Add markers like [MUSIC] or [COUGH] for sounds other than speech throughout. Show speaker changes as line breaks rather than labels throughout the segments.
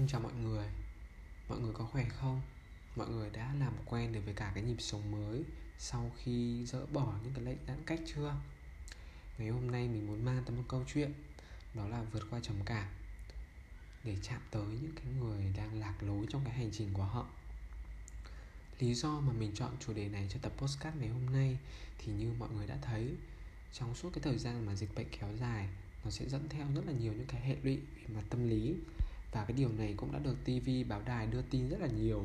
Xin chào mọi người Mọi người có khỏe không? Mọi người đã làm quen được với cả cái nhịp sống mới Sau khi dỡ bỏ những cái lệnh giãn cách chưa? Ngày hôm nay mình muốn mang tới một câu chuyện, Đó là vượt qua trầm cảm, Để chạm tới những cái người đang lạc lối trong cái hành trình của họ Lý do mà mình chọn chủ đề này cho tập postcard ngày hôm nay Thì như mọi người đã thấy, Trong suốt cái thời gian mà dịch bệnh kéo dài, Nó sẽ dẫn theo rất là nhiều những cái hệ lụy về mặt tâm lý và cái điều này cũng đã được TV báo đài đưa tin rất là nhiều.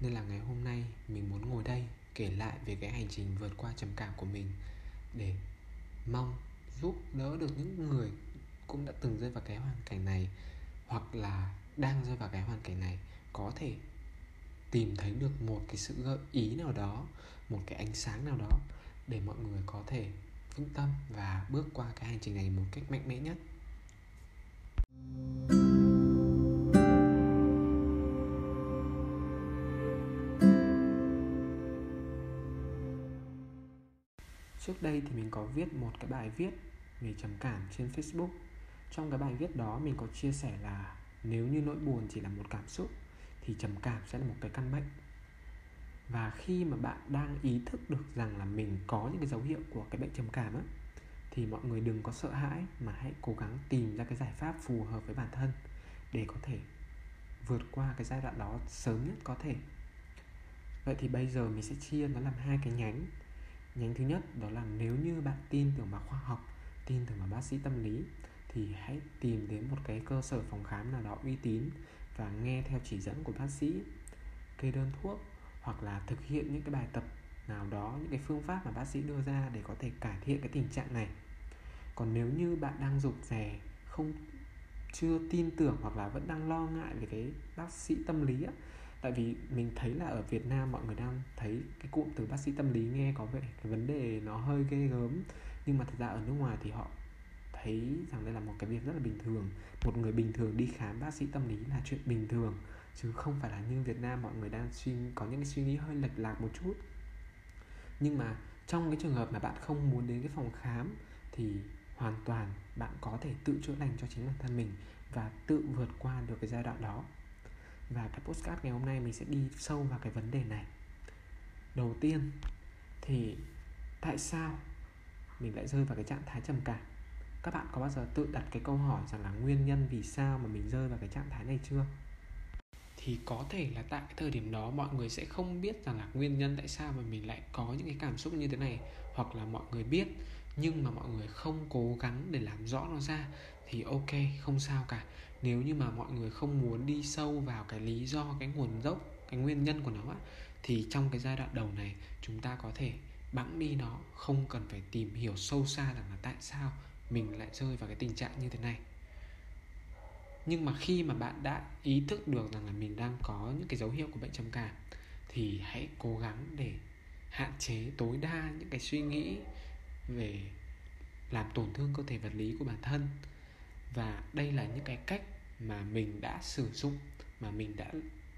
Nên là ngày hôm nay mình muốn ngồi đây kể lại về cái hành trình vượt qua trầm cảm của mình Để mong giúp đỡ được những người cũng đã từng rơi vào cái hoàn cảnh này Hoặc là đang rơi vào cái hoàn cảnh này Có thể tìm thấy được một cái sự gợi ý nào đó, Một cái ánh sáng nào đó Để mọi người có thể vững tâm và bước qua cái hành trình này một cách mạnh mẽ nhất. Trước đây thì mình có viết một cái bài viết về trầm cảm trên Facebook. Trong cái bài viết đó mình có chia sẻ là nếu như nỗi buồn chỉ là một cảm xúc, thì trầm cảm sẽ là một cái căn bệnh. Và khi mà bạn đang ý thức được rằng là mình có những cái dấu hiệu của cái bệnh trầm cảm á, thì mọi người đừng có sợ hãi mà hãy cố gắng tìm ra cái giải pháp phù hợp với bản thân để có thể vượt qua cái giai đoạn đó sớm nhất có thể. Vậy thì bây giờ mình sẽ chia nó làm hai cái nhánh nhánh thứ nhất đó là nếu như bạn tin tưởng vào khoa học, tin tưởng vào bác sĩ tâm lý, thì hãy tìm đến một cái cơ sở phòng khám nào đó uy tín và nghe theo chỉ dẫn của bác sĩ, kê đơn thuốc hoặc là thực hiện những cái bài tập nào đó, những cái phương pháp mà bác sĩ đưa ra để có thể cải thiện cái tình trạng này. Còn nếu như bạn đang rụt rè, không, chưa tin tưởng hoặc là vẫn đang lo ngại về cái bác sĩ tâm lý á tại vì mình thấy là ở Việt Nam mọi người đang thấy cái cụm từ bác sĩ tâm lý nghe có vẻ cái vấn đề nó hơi ghê gớm. Nhưng mà thật ra ở nước ngoài thì họ thấy rằng đây là một cái việc rất là bình thường. Một người bình thường đi khám bác sĩ tâm lý là chuyện bình thường, chứ không phải là như Việt Nam mọi người đang suy, có những cái suy nghĩ hơi lệch lạc một chút. Nhưng mà trong cái trường hợp mà bạn không muốn đến cái phòng khám thì hoàn toàn bạn có thể tự chữa lành cho chính bản thân mình và tự vượt qua được cái giai đoạn đó và cái postcard ngày hôm nay mình sẽ đi sâu vào cái vấn đề này. Đầu tiên thì tại sao mình lại rơi vào cái trạng thái trầm cảm? Các bạn có bao giờ tự đặt cái câu hỏi rằng là nguyên nhân vì sao mà mình rơi vào cái trạng thái này chưa? Thì có thể là tại cái thời điểm đó mọi người sẽ không biết rằng là nguyên nhân tại sao mà mình lại có những cái cảm xúc như thế này, hoặc là mọi người biết nhưng mà mọi người không cố gắng để làm rõ nó ra thì ok không sao cả. Nếu như mà mọi người không muốn đi sâu vào cái lý do cái nguồn gốc cái nguyên nhân của nó á, thì trong cái giai đoạn đầu này chúng ta có thể bẵng đi nó không cần phải tìm hiểu sâu xa rằng là tại sao mình lại rơi vào cái tình trạng như thế này. Nhưng mà khi mà bạn đã ý thức được rằng là mình đang có những cái dấu hiệu của bệnh trầm cảm thì hãy cố gắng để hạn chế tối đa những cái suy nghĩ về làm tổn thương cơ thể vật lý của bản thân. Và đây là những cái cách mà mình đã sử dụng, mà mình đã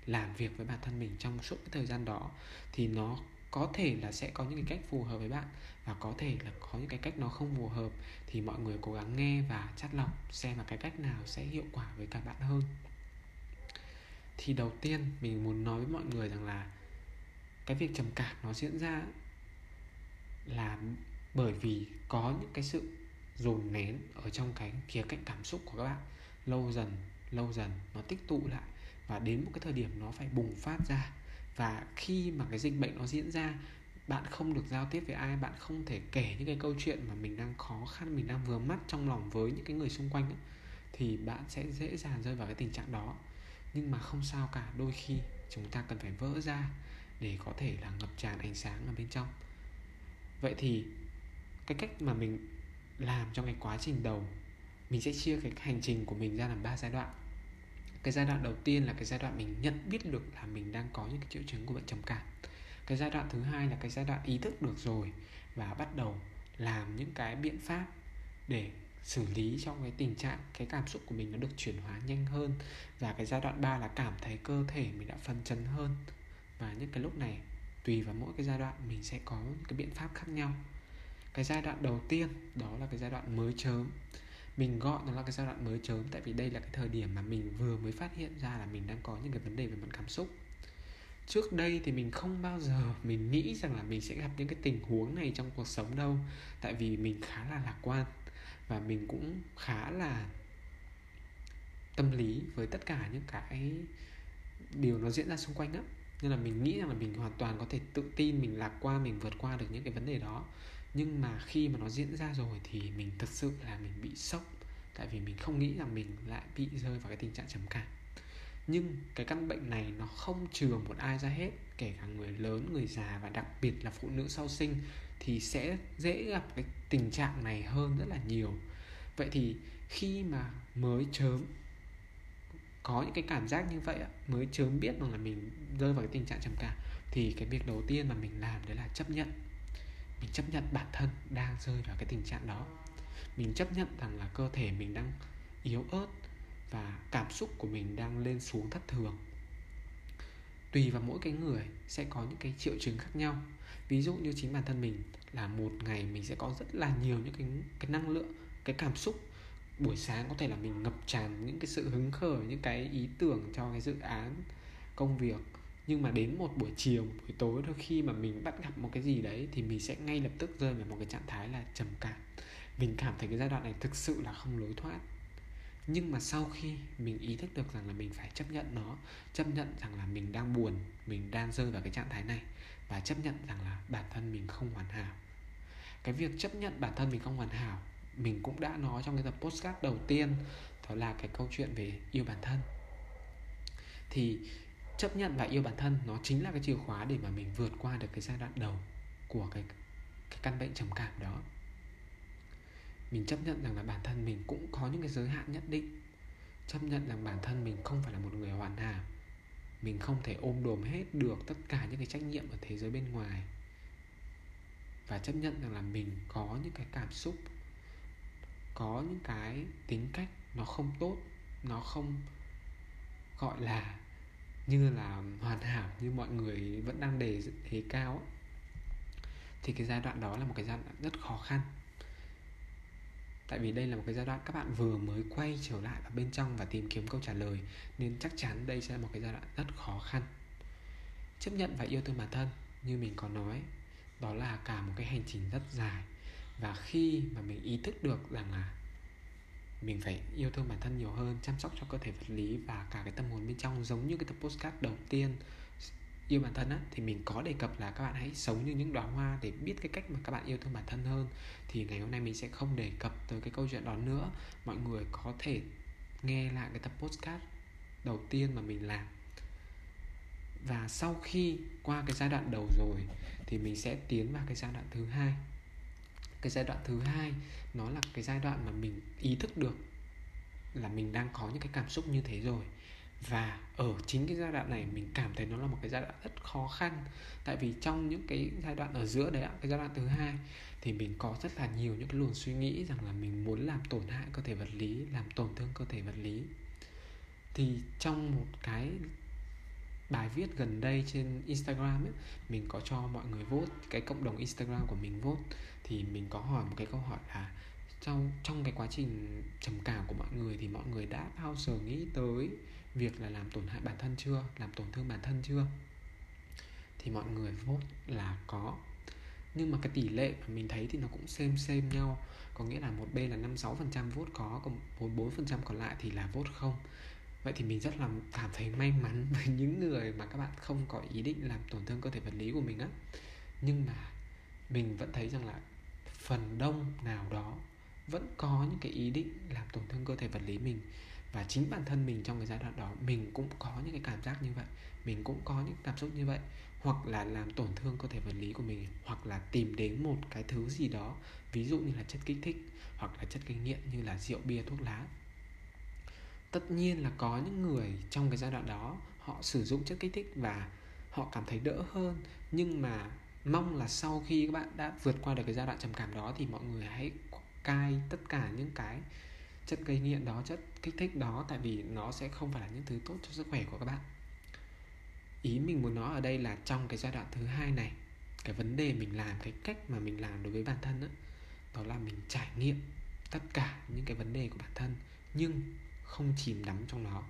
làm việc với bản thân mình trong suốt cái thời gian đó. Thì nó có thể là sẽ có những cái cách phù hợp với bạn và có thể là có những cái cách nó không phù hợp. Thì mọi người cố gắng nghe và chắt lọc xem là cái cách nào sẽ hiệu quả với cả bạn hơn. Thì đầu tiên mình muốn nói với mọi người rằng là cái việc trầm cảm nó diễn ra là bởi vì có những cái sự dồn nén ở trong cái khía cạnh cảm xúc của các bạn. Lâu dần lâu dần nó tích tụ lại và đến một cái thời điểm nó phải bùng phát ra. Và khi mà cái dịch bệnh nó diễn ra bạn không được giao tiếp với ai bạn không thể kể những cái câu chuyện mà mình đang khó khăn mình đang vừa mắt trong lòng với những cái người xung quanh ấy, thì bạn sẽ dễ dàng rơi vào cái tình trạng đó. Nhưng mà không sao cả đôi khi chúng ta cần phải vỡ ra để có thể là ngập tràn ánh sáng ở bên trong. Vậy thì cái cách mà mình làm trong cái quá trình đầu, mình sẽ chia cái hành trình của mình ra làm ba giai đoạn. Cái giai đoạn đầu tiên là cái giai đoạn mình nhận biết được là mình đang có những cái triệu chứng của bệnh trầm cảm. Cái giai đoạn thứ hai là cái giai đoạn ý thức được rồi và bắt đầu làm những cái biện pháp để xử lý trong cái tình trạng, cái cảm xúc của mình nó được chuyển hóa nhanh hơn. Và cái giai đoạn 3 là cảm thấy cơ thể mình đã phân chấn hơn. Và những cái lúc này, tùy vào mỗi cái giai đoạn, mình sẽ có cái biện pháp khác nhau cái giai đoạn đầu tiên, đó là cái giai đoạn mới chớm. Mình gọi nó là cái giai đoạn mới chớm tại vì đây là cái thời điểm mà mình vừa mới phát hiện ra là mình đang có những cái vấn đề về mặt cảm xúc. Trước đây thì mình không bao giờ [LAUGHS] mình nghĩ rằng là mình sẽ gặp những cái tình huống này trong cuộc sống đâu, tại vì mình khá là lạc quan và mình cũng khá là tâm lý với tất cả những cái điều nó diễn ra xung quanh á. Nên là mình nghĩ rằng là mình hoàn toàn có thể tự tin, mình lạc quan, mình vượt qua được những cái vấn đề đó nhưng mà khi mà nó diễn ra rồi thì mình thật sự là mình bị sốc. Tại vì mình không nghĩ rằng mình lại bị rơi vào cái tình trạng trầm cảm. Nhưng cái căn bệnh này nó không trừ một ai ra hết, kể cả người lớn, người già và đặc biệt là phụ nữ sau sinh, thì sẽ dễ gặp cái tình trạng này hơn rất là nhiều. Vậy thì khi mà mới chớm, có những cái cảm giác như vậy mới chớm biết rằng là mình rơi vào cái tình trạng trầm cảm, thì cái việc đầu tiên mà mình làm đấy là chấp nhận mình chấp nhận bản thân đang rơi vào cái tình trạng đó. Mình chấp nhận rằng là cơ thể mình đang yếu ớt và cảm xúc của mình đang lên xuống thất thường. Tùy vào mỗi cái người sẽ có những cái triệu chứng khác nhau. Ví dụ như chính bản thân mình là một ngày mình sẽ có rất là nhiều những cái cái năng lượng, cái cảm xúc. Buổi sáng có thể là mình ngập tràn những cái sự hứng khởi, những cái ý tưởng cho cái dự án, công việc nhưng mà đến một buổi chiều buổi tối, đôi khi mà mình bắt gặp một cái gì đấy thì mình sẽ ngay lập tức rơi vào một cái trạng thái là trầm cảm. Mình cảm thấy cái giai đoạn này thực sự là không lối thoát. Nhưng mà sau khi mình ý thức được rằng là mình phải chấp nhận nó, chấp nhận rằng là mình đang buồn, mình đang rơi vào cái trạng thái này và chấp nhận rằng là bản thân mình không hoàn hảo. Cái việc chấp nhận bản thân mình không hoàn hảo, mình cũng đã nói trong cái tập postcard đầu tiên, đó là cái câu chuyện về yêu bản thân. Thì chấp nhận và yêu bản thân, nó chính là cái chìa khóa để mà mình vượt qua được cái giai đoạn đầu của cái cái căn bệnh trầm cảm đó. Mình chấp nhận rằng là bản thân mình cũng có những cái giới hạn nhất định. Chấp nhận rằng bản thân mình không phải là một người hoàn hảo. Mình không thể ôm đồm hết được tất cả những cái trách nhiệm ở thế giới bên ngoài. Và chấp nhận rằng là mình có những cái cảm xúc, có những cái tính cách nó không tốt, nó không gọi là như là hoàn hảo như mọi người vẫn đang đề thế cao thì cái giai đoạn đó là một cái giai đoạn rất khó khăn. Tại vì đây là một cái giai đoạn các bạn vừa mới quay trở lại vào bên trong và tìm kiếm câu trả lời, nên chắc chắn đây sẽ là một cái giai đoạn rất khó khăn. Chấp nhận và yêu thương bản thân, như mình có nói, đó là cả một cái hành trình rất dài. Và khi mà mình ý thức được rằng là mình phải yêu thương bản thân nhiều hơn, chăm sóc cho cơ thể vật lý và cả cái tâm hồn bên trong. Giống như cái tập postcard đầu tiên yêu bản thân á, thì mình có đề cập là các bạn hãy sống như những đóa hoa để biết cái cách mà các bạn yêu thương bản thân hơn. Thì ngày hôm nay mình sẽ không đề cập tới cái câu chuyện đó nữa. Mọi người có thể nghe lại cái tập postcard đầu tiên mà mình làm. Và sau khi qua cái giai đoạn đầu rồi thì mình sẽ tiến vào cái giai đoạn thứ hai cái giai đoạn thứ hai nó là cái giai đoạn mà mình ý thức được là mình đang có những cái cảm xúc như thế rồi. Và ở chính cái giai đoạn này mình cảm thấy nó là một cái giai đoạn rất khó khăn. Tại vì trong những cái giai đoạn ở giữa đấy ạ cái giai đoạn thứ hai thì mình có rất là nhiều những cái luồng suy nghĩ rằng là mình muốn làm tổn hại cơ thể vật lý làm tổn thương cơ thể vật lý. Thì trong một cái bài viết gần đây trên Instagram ấy, mình có cho mọi người vote cái cộng đồng Instagram của mình vote thì mình có hỏi một cái câu hỏi là trong trong cái quá trình trầm cảm của mọi người thì mọi người đã bao giờ nghĩ tới việc là làm tổn hại bản thân chưa? Làm tổn thương bản thân chưa? Thì mọi người vote là có. Nhưng mà cái tỷ lệ mà mình thấy thì nó cũng xem xem nhau. Có nghĩa là một bên là năm sáu phần trăm vote có, còn bốn bốn phần trăm còn lại thì là vote không. Vậy thì mình rất là cảm thấy may mắn [LAUGHS] với những người mà các bạn không có ý định làm tổn thương cơ thể vật lý của mình á. Nhưng mà mình vẫn thấy rằng là phần đông nào đó vẫn có những cái ý định làm tổn thương cơ thể vật lý mình. Và chính bản thân mình trong cái giai đoạn đó, mình cũng có những cái cảm giác như vậy, mình cũng có những cảm xúc như vậy. Hoặc là làm tổn thương cơ thể vật lý của mình, hoặc là tìm đến một cái thứ gì đó, ví dụ như là chất kích thích, hoặc là chất gây nghiện như là rượu bia, thuốc lá. Tất nhiên là có những người trong cái giai đoạn đó, họ sử dụng chất kích thích và họ cảm thấy đỡ hơn. Nhưng mà mong là sau khi các bạn đã vượt qua được cái giai đoạn trầm cảm đó thì mọi người hãy cai tất cả những cái chất gây nghiện đó chất kích thích đó tại vì nó sẽ không phải là những thứ tốt cho sức khỏe của các bạn. Ý mình muốn nói ở đây là trong cái giai đoạn thứ hai này cái vấn đề mình làm cái cách mà mình làm đối với bản thân đó, đó là mình trải nghiệm tất cả những cái vấn đề của bản thân nhưng không chìm đắm trong nó.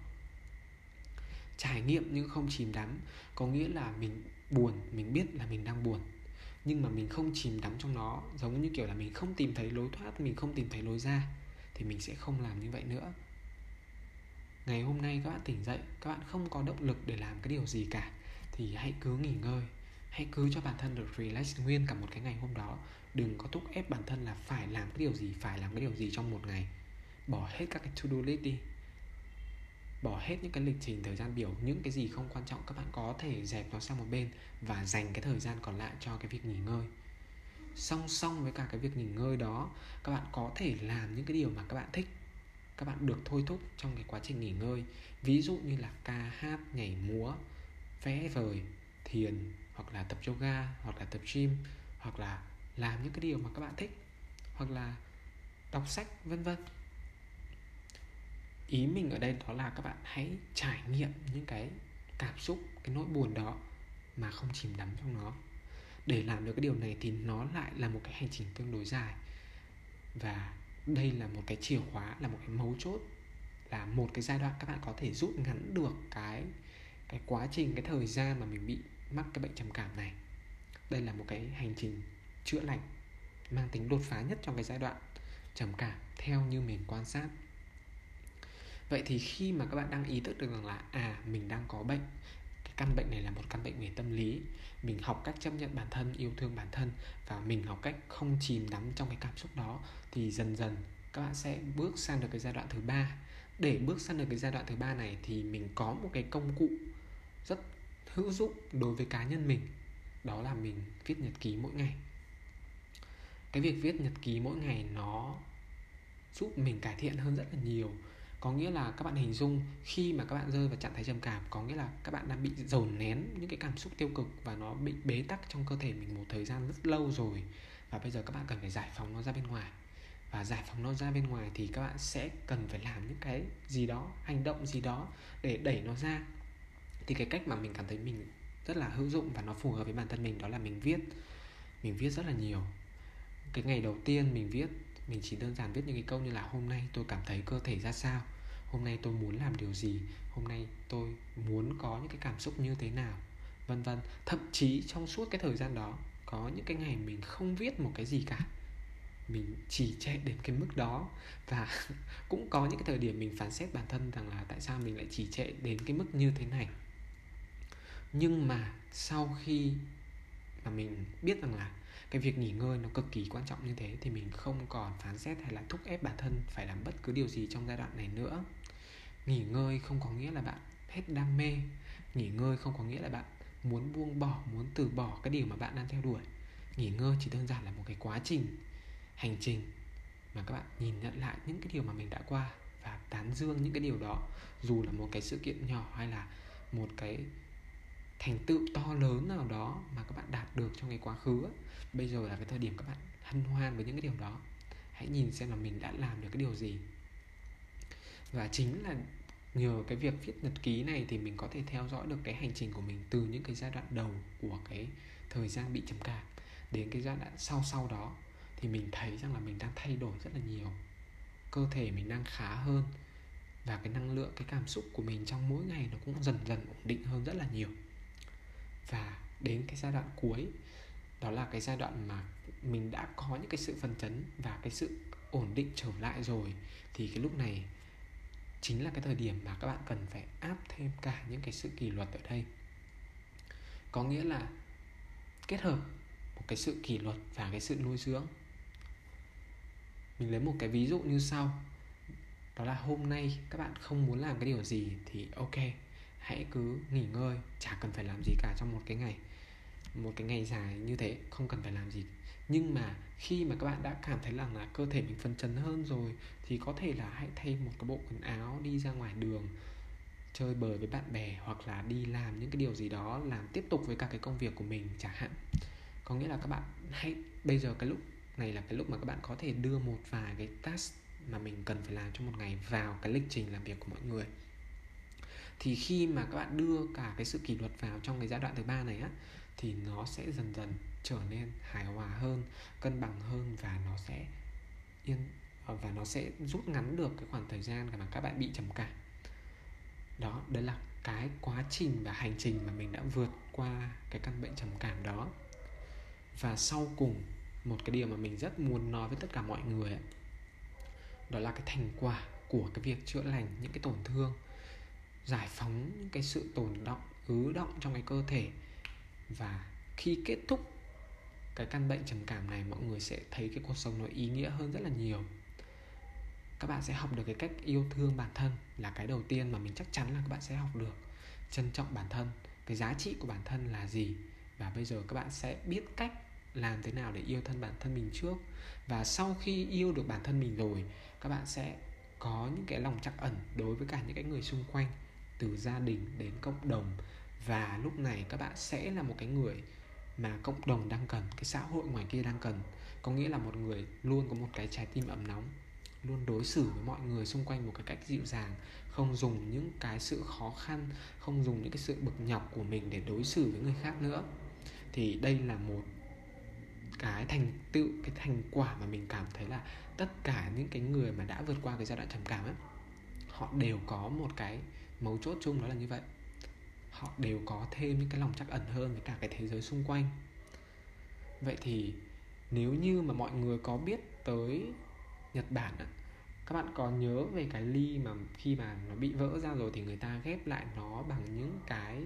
Trải nghiệm nhưng không chìm đắm có nghĩa là mình buồn, mình biết là mình đang buồn. Nhưng mà mình không chìm đắm trong nó, giống như kiểu là mình không tìm thấy lối thoát, mình không tìm thấy lối ra, thì mình sẽ không làm như vậy nữa. Ngày hôm nay các bạn tỉnh dậy, các bạn không có động lực để làm cái điều gì cả, thì hãy cứ nghỉ ngơi. Hãy cứ cho bản thân được relax nguyên cả một cái ngày hôm đó. Đừng có thúc ép bản thân là phải làm cái điều gì, phải làm cái điều gì trong một ngày. Bỏ hết các cái to do list đi bỏ hết những cái lịch trình, thời gian biểu, những cái gì không quan trọng, các bạn có thể dẹp nó sang một bên và dành cái thời gian còn lại cho cái việc nghỉ ngơi. Song song với cả cái việc nghỉ ngơi đó, các bạn có thể làm những cái điều mà các bạn thích, các bạn được thôi thúc trong cái quá trình nghỉ ngơi. Ví dụ như là ca hát, nhảy múa, vẽ vời, thiền, hoặc là tập yoga, hoặc là tập gym, hoặc là làm những cái điều mà các bạn thích, hoặc là đọc sách, vân vân ý mình ở đây đó là các bạn hãy trải nghiệm những cái cảm xúc, cái nỗi buồn đó mà không chìm đắm trong nó. Để làm được cái điều này thì nó lại là một cái hành trình tương đối dài. Và đây là một cái chìa khóa, là một cái mấu chốt, là một cái giai đoạn các bạn có thể rút ngắn được cái cái quá trình, cái thời gian mà mình bị mắc cái bệnh trầm cảm này. Đây là một cái hành trình chữa lành, mang tính đột phá nhất trong cái giai đoạn trầm cảm theo như mình quan sát vậy thì khi mà các bạn đang ý thức được rằng là à mình đang có bệnh, cái căn bệnh này là một căn bệnh về tâm lý, mình học cách chấp nhận bản thân, yêu thương bản thân và mình học cách không chìm đắm trong cái cảm xúc đó, thì dần dần các bạn sẽ bước sang được cái giai đoạn thứ ba. Để bước sang được cái giai đoạn thứ ba này thì mình có một cái công cụ rất hữu dụng đối với cá nhân mình, đó là mình viết nhật ký mỗi ngày. Cái việc viết nhật ký mỗi ngày nó giúp mình cải thiện hơn rất là nhiều có nghĩa là các bạn hình dung khi mà các bạn rơi vào trạng thái trầm cảm, có nghĩa là các bạn đang bị dồn nén những cái cảm xúc tiêu cực và nó bị bế tắc trong cơ thể mình một thời gian rất lâu rồi. Và bây giờ các bạn cần phải giải phóng nó ra bên ngoài. Và giải phóng nó ra bên ngoài thì các bạn sẽ cần phải làm những cái gì đó, hành động gì đó để đẩy nó ra. Thì cái cách mà mình cảm thấy mình rất là hữu dụng và nó phù hợp với bản thân mình đó là mình viết. Mình viết rất là nhiều. Cái ngày đầu tiên mình viết, mình chỉ đơn giản viết những cái câu như là hôm nay tôi cảm thấy cơ thể ra sao? Hôm nay tôi muốn làm điều gì? Hôm nay tôi muốn có những cái cảm xúc như thế nào? Vân vân. Thậm chí trong suốt cái thời gian đó, có những cái ngày mình không viết một cái gì cả. Mình chỉ chạy đến cái mức đó. Và [LAUGHS] cũng có những cái thời điểm mình phán xét bản thân rằng là tại sao mình lại chỉ chạy đến cái mức như thế này. Nhưng mà sau khi mà mình biết rằng là cái việc nghỉ ngơi nó cực kỳ quan trọng như thế, thì mình không còn phán xét hay là thúc ép bản thân phải làm bất cứ điều gì trong giai đoạn này nữa nghỉ ngơi không có nghĩa là bạn hết đam mê. Nghỉ ngơi không có nghĩa là bạn muốn buông bỏ, muốn từ bỏ cái điều mà bạn đang theo đuổi. Nghỉ ngơi chỉ đơn giản là một cái quá trình, hành trình mà các bạn nhìn nhận lại những cái điều mà mình đã qua và tán dương những cái điều đó. Dù là một cái sự kiện nhỏ hay là một cái thành tựu to lớn nào đó mà các bạn đạt được trong cái quá khứ bây giờ là cái thời điểm các bạn hân hoan với những cái điều đó. Hãy nhìn xem là mình đã làm được cái điều gì. Và chính là nhờ cái việc viết nhật ký này thì mình có thể theo dõi được cái hành trình của mình từ những cái giai đoạn đầu của cái thời gian bị trầm cảm đến cái giai đoạn sau sau đó, thì mình thấy rằng là mình đang thay đổi rất là nhiều. Cơ thể mình đang khá hơn và cái năng lượng, cái cảm xúc của mình trong mỗi ngày nó cũng dần dần ổn định hơn rất là nhiều. Và đến cái giai đoạn cuối, đó là cái giai đoạn mà mình đã có những cái sự phân chấn và cái sự ổn định trở lại rồi, thì cái lúc này chính là cái thời điểm mà các bạn cần phải áp thêm cả những cái sự kỷ luật ở đây. Có nghĩa là kết hợp một cái sự kỷ luật và cái sự nuôi dưỡng. Mình lấy một cái ví dụ như sau. Đó là hôm nay các bạn không muốn làm cái điều gì thì ok, hãy cứ nghỉ ngơi, chả cần phải làm gì cả trong một cái ngày. Một cái ngày dài như thế, không cần phải làm gì nhưng mà khi mà các bạn đã cảm thấy rằng là cơ thể mình phấn chấn hơn rồi, thì có thể là hãy thay một cái bộ quần áo đi ra ngoài đường, chơi bời với bạn bè, hoặc là đi làm những cái điều gì đó, làm tiếp tục với cả cái công việc của mình chẳng hạn. Có nghĩa là các bạn hãy, bây giờ cái lúc này là cái lúc mà các bạn có thể đưa một vài cái task mà mình cần phải làm trong một ngày vào cái lịch trình làm việc của mọi người. Thì khi mà các bạn đưa cả cái sự kỷ luật vào trong cái giai đoạn thứ ba này á, thì nó sẽ dần dần trở nên hài hòa hơn cân bằng hơn và nó sẽ yên ờ, và nó sẽ rút ngắn được cái khoảng thời gian mà các bạn bị trầm cảm. Đó đấy là cái quá trình và hành trình mà mình đã vượt qua cái căn bệnh trầm cảm đó. Và sau cùng một cái điều mà mình rất muốn nói với tất cả mọi người ấy, đó là cái thành quả của cái việc chữa lành những cái tổn thương giải phóng những cái sự tồn động ứ động trong cái cơ thể. Và khi kết thúc cái căn bệnh trầm cảm này mọi người sẽ thấy cái cuộc sống nó ý nghĩa hơn rất là nhiều. Các bạn sẽ học được cái cách yêu thương bản thân là cái đầu tiên mà mình chắc chắn là các bạn sẽ học được. Trân trọng bản thân, cái giá trị của bản thân là gì? Và bây giờ các bạn sẽ biết cách làm thế nào để yêu thân bản thân mình trước. Và sau khi yêu được bản thân mình rồi, các bạn sẽ có những cái lòng trắc ẩn đối với cả những cái người xung quanh, từ gia đình đến cộng đồng. Và lúc này các bạn sẽ là một cái người mà cộng đồng đang cần, cái xã hội ngoài kia đang cần, có nghĩa là một người luôn có một cái trái tim ấm nóng, luôn đối xử với mọi người xung quanh một cái cách dịu dàng, không dùng những cái sự khó khăn, không dùng những cái sự bực nhọc của mình để đối xử với người khác nữa. Thì đây là một cái thành tựu, cái thành quả mà mình cảm thấy là tất cả những cái người mà đã vượt qua cái giai đoạn trầm cảm ấy, họ đều có một cái mấu chốt chung đó là như vậy họ đều có thêm những cái lòng chắc ẩn hơn với cả cái thế giới xung quanh. Vậy thì nếu như mà mọi người có biết tới Nhật Bản á, các bạn có nhớ về cái ly mà khi mà nó bị vỡ ra rồi thì người ta ghép lại nó bằng những cái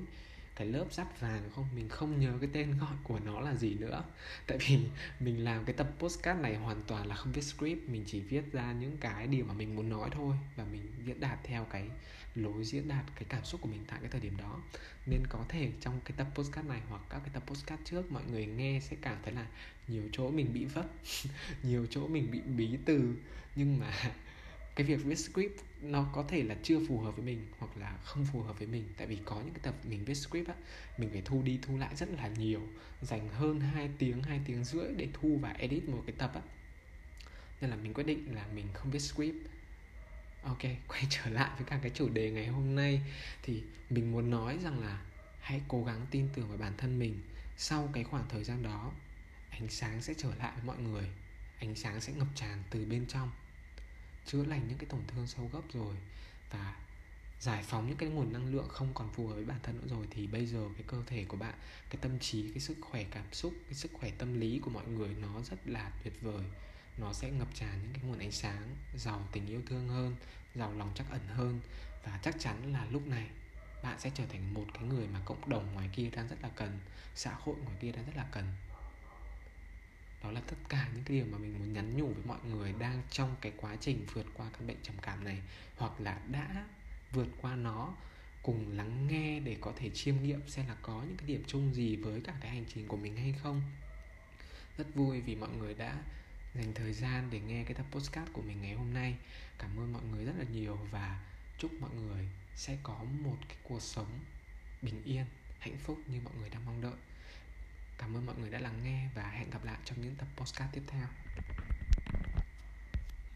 cái lớp sắt vàng không? Mình không nhớ cái tên gọi của nó là gì nữa. Tại vì mình làm cái tập postcard này hoàn toàn là không viết script, mình chỉ viết ra những cái điều mà mình muốn nói thôi và mình diễn đạt theo cái lối diễn đạt, cái cảm xúc của mình tại cái thời điểm đó. Nên có thể trong cái tập postcard này hoặc các cái tập postcard trước, mọi người nghe sẽ cảm thấy là nhiều chỗ mình bị vấp, [LAUGHS] nhiều chỗ mình bị bí từ. Nhưng mà cái việc viết script nó có thể là chưa phù hợp với mình hoặc là không phù hợp với mình. Tại vì có những cái tập mình viết script á, mình phải thu đi thu lại rất là nhiều, dành hơn 2 tiếng 2 tiếng rưỡi để thu và edit một cái tập á. Nên là mình quyết định là mình không viết script. Ok, [LAUGHS] quay trở lại với cả cái chủ đề ngày hôm nay. Thì mình muốn nói rằng là hãy cố gắng tin tưởng vào bản thân mình. Sau cái khoảng thời gian đó, ánh sáng sẽ trở lại với mọi người. Ánh sáng sẽ ngập tràn từ bên trong chữa lành những cái tổn thương sâu gốc rồi và giải phóng những cái nguồn năng lượng không còn phù hợp với bản thân nữa rồi, thì bây giờ cái cơ thể của bạn, cái tâm trí, cái sức khỏe cảm xúc, cái sức khỏe tâm lý của mọi người nó rất là tuyệt vời. Nó sẽ ngập tràn những cái nguồn ánh sáng, giàu tình yêu thương hơn, giàu lòng chắc ẩn hơn. Và chắc chắn là lúc này bạn sẽ trở thành một cái người mà cộng đồng ngoài kia đang rất là cần, xã hội ngoài kia đang rất là cần đó là tất cả những cái điều mà mình muốn nhắn nhủ với mọi người đang trong cái quá trình vượt qua căn bệnh trầm cảm này, hoặc là đã vượt qua nó, cùng lắng nghe để có thể chiêm nghiệm xem là có những cái điểm chung gì với cả cái hành trình của mình hay không. Rất vui vì mọi người đã dành thời gian để nghe cái tập postcard của mình ngày hôm nay. Cảm ơn mọi người rất là nhiều và chúc mọi người sẽ có một cái cuộc sống bình yên, hạnh phúc như mọi người đang mong đợi cảm ơn mọi người đã lắng nghe và hẹn gặp lại trong những tập podcast tiếp theo.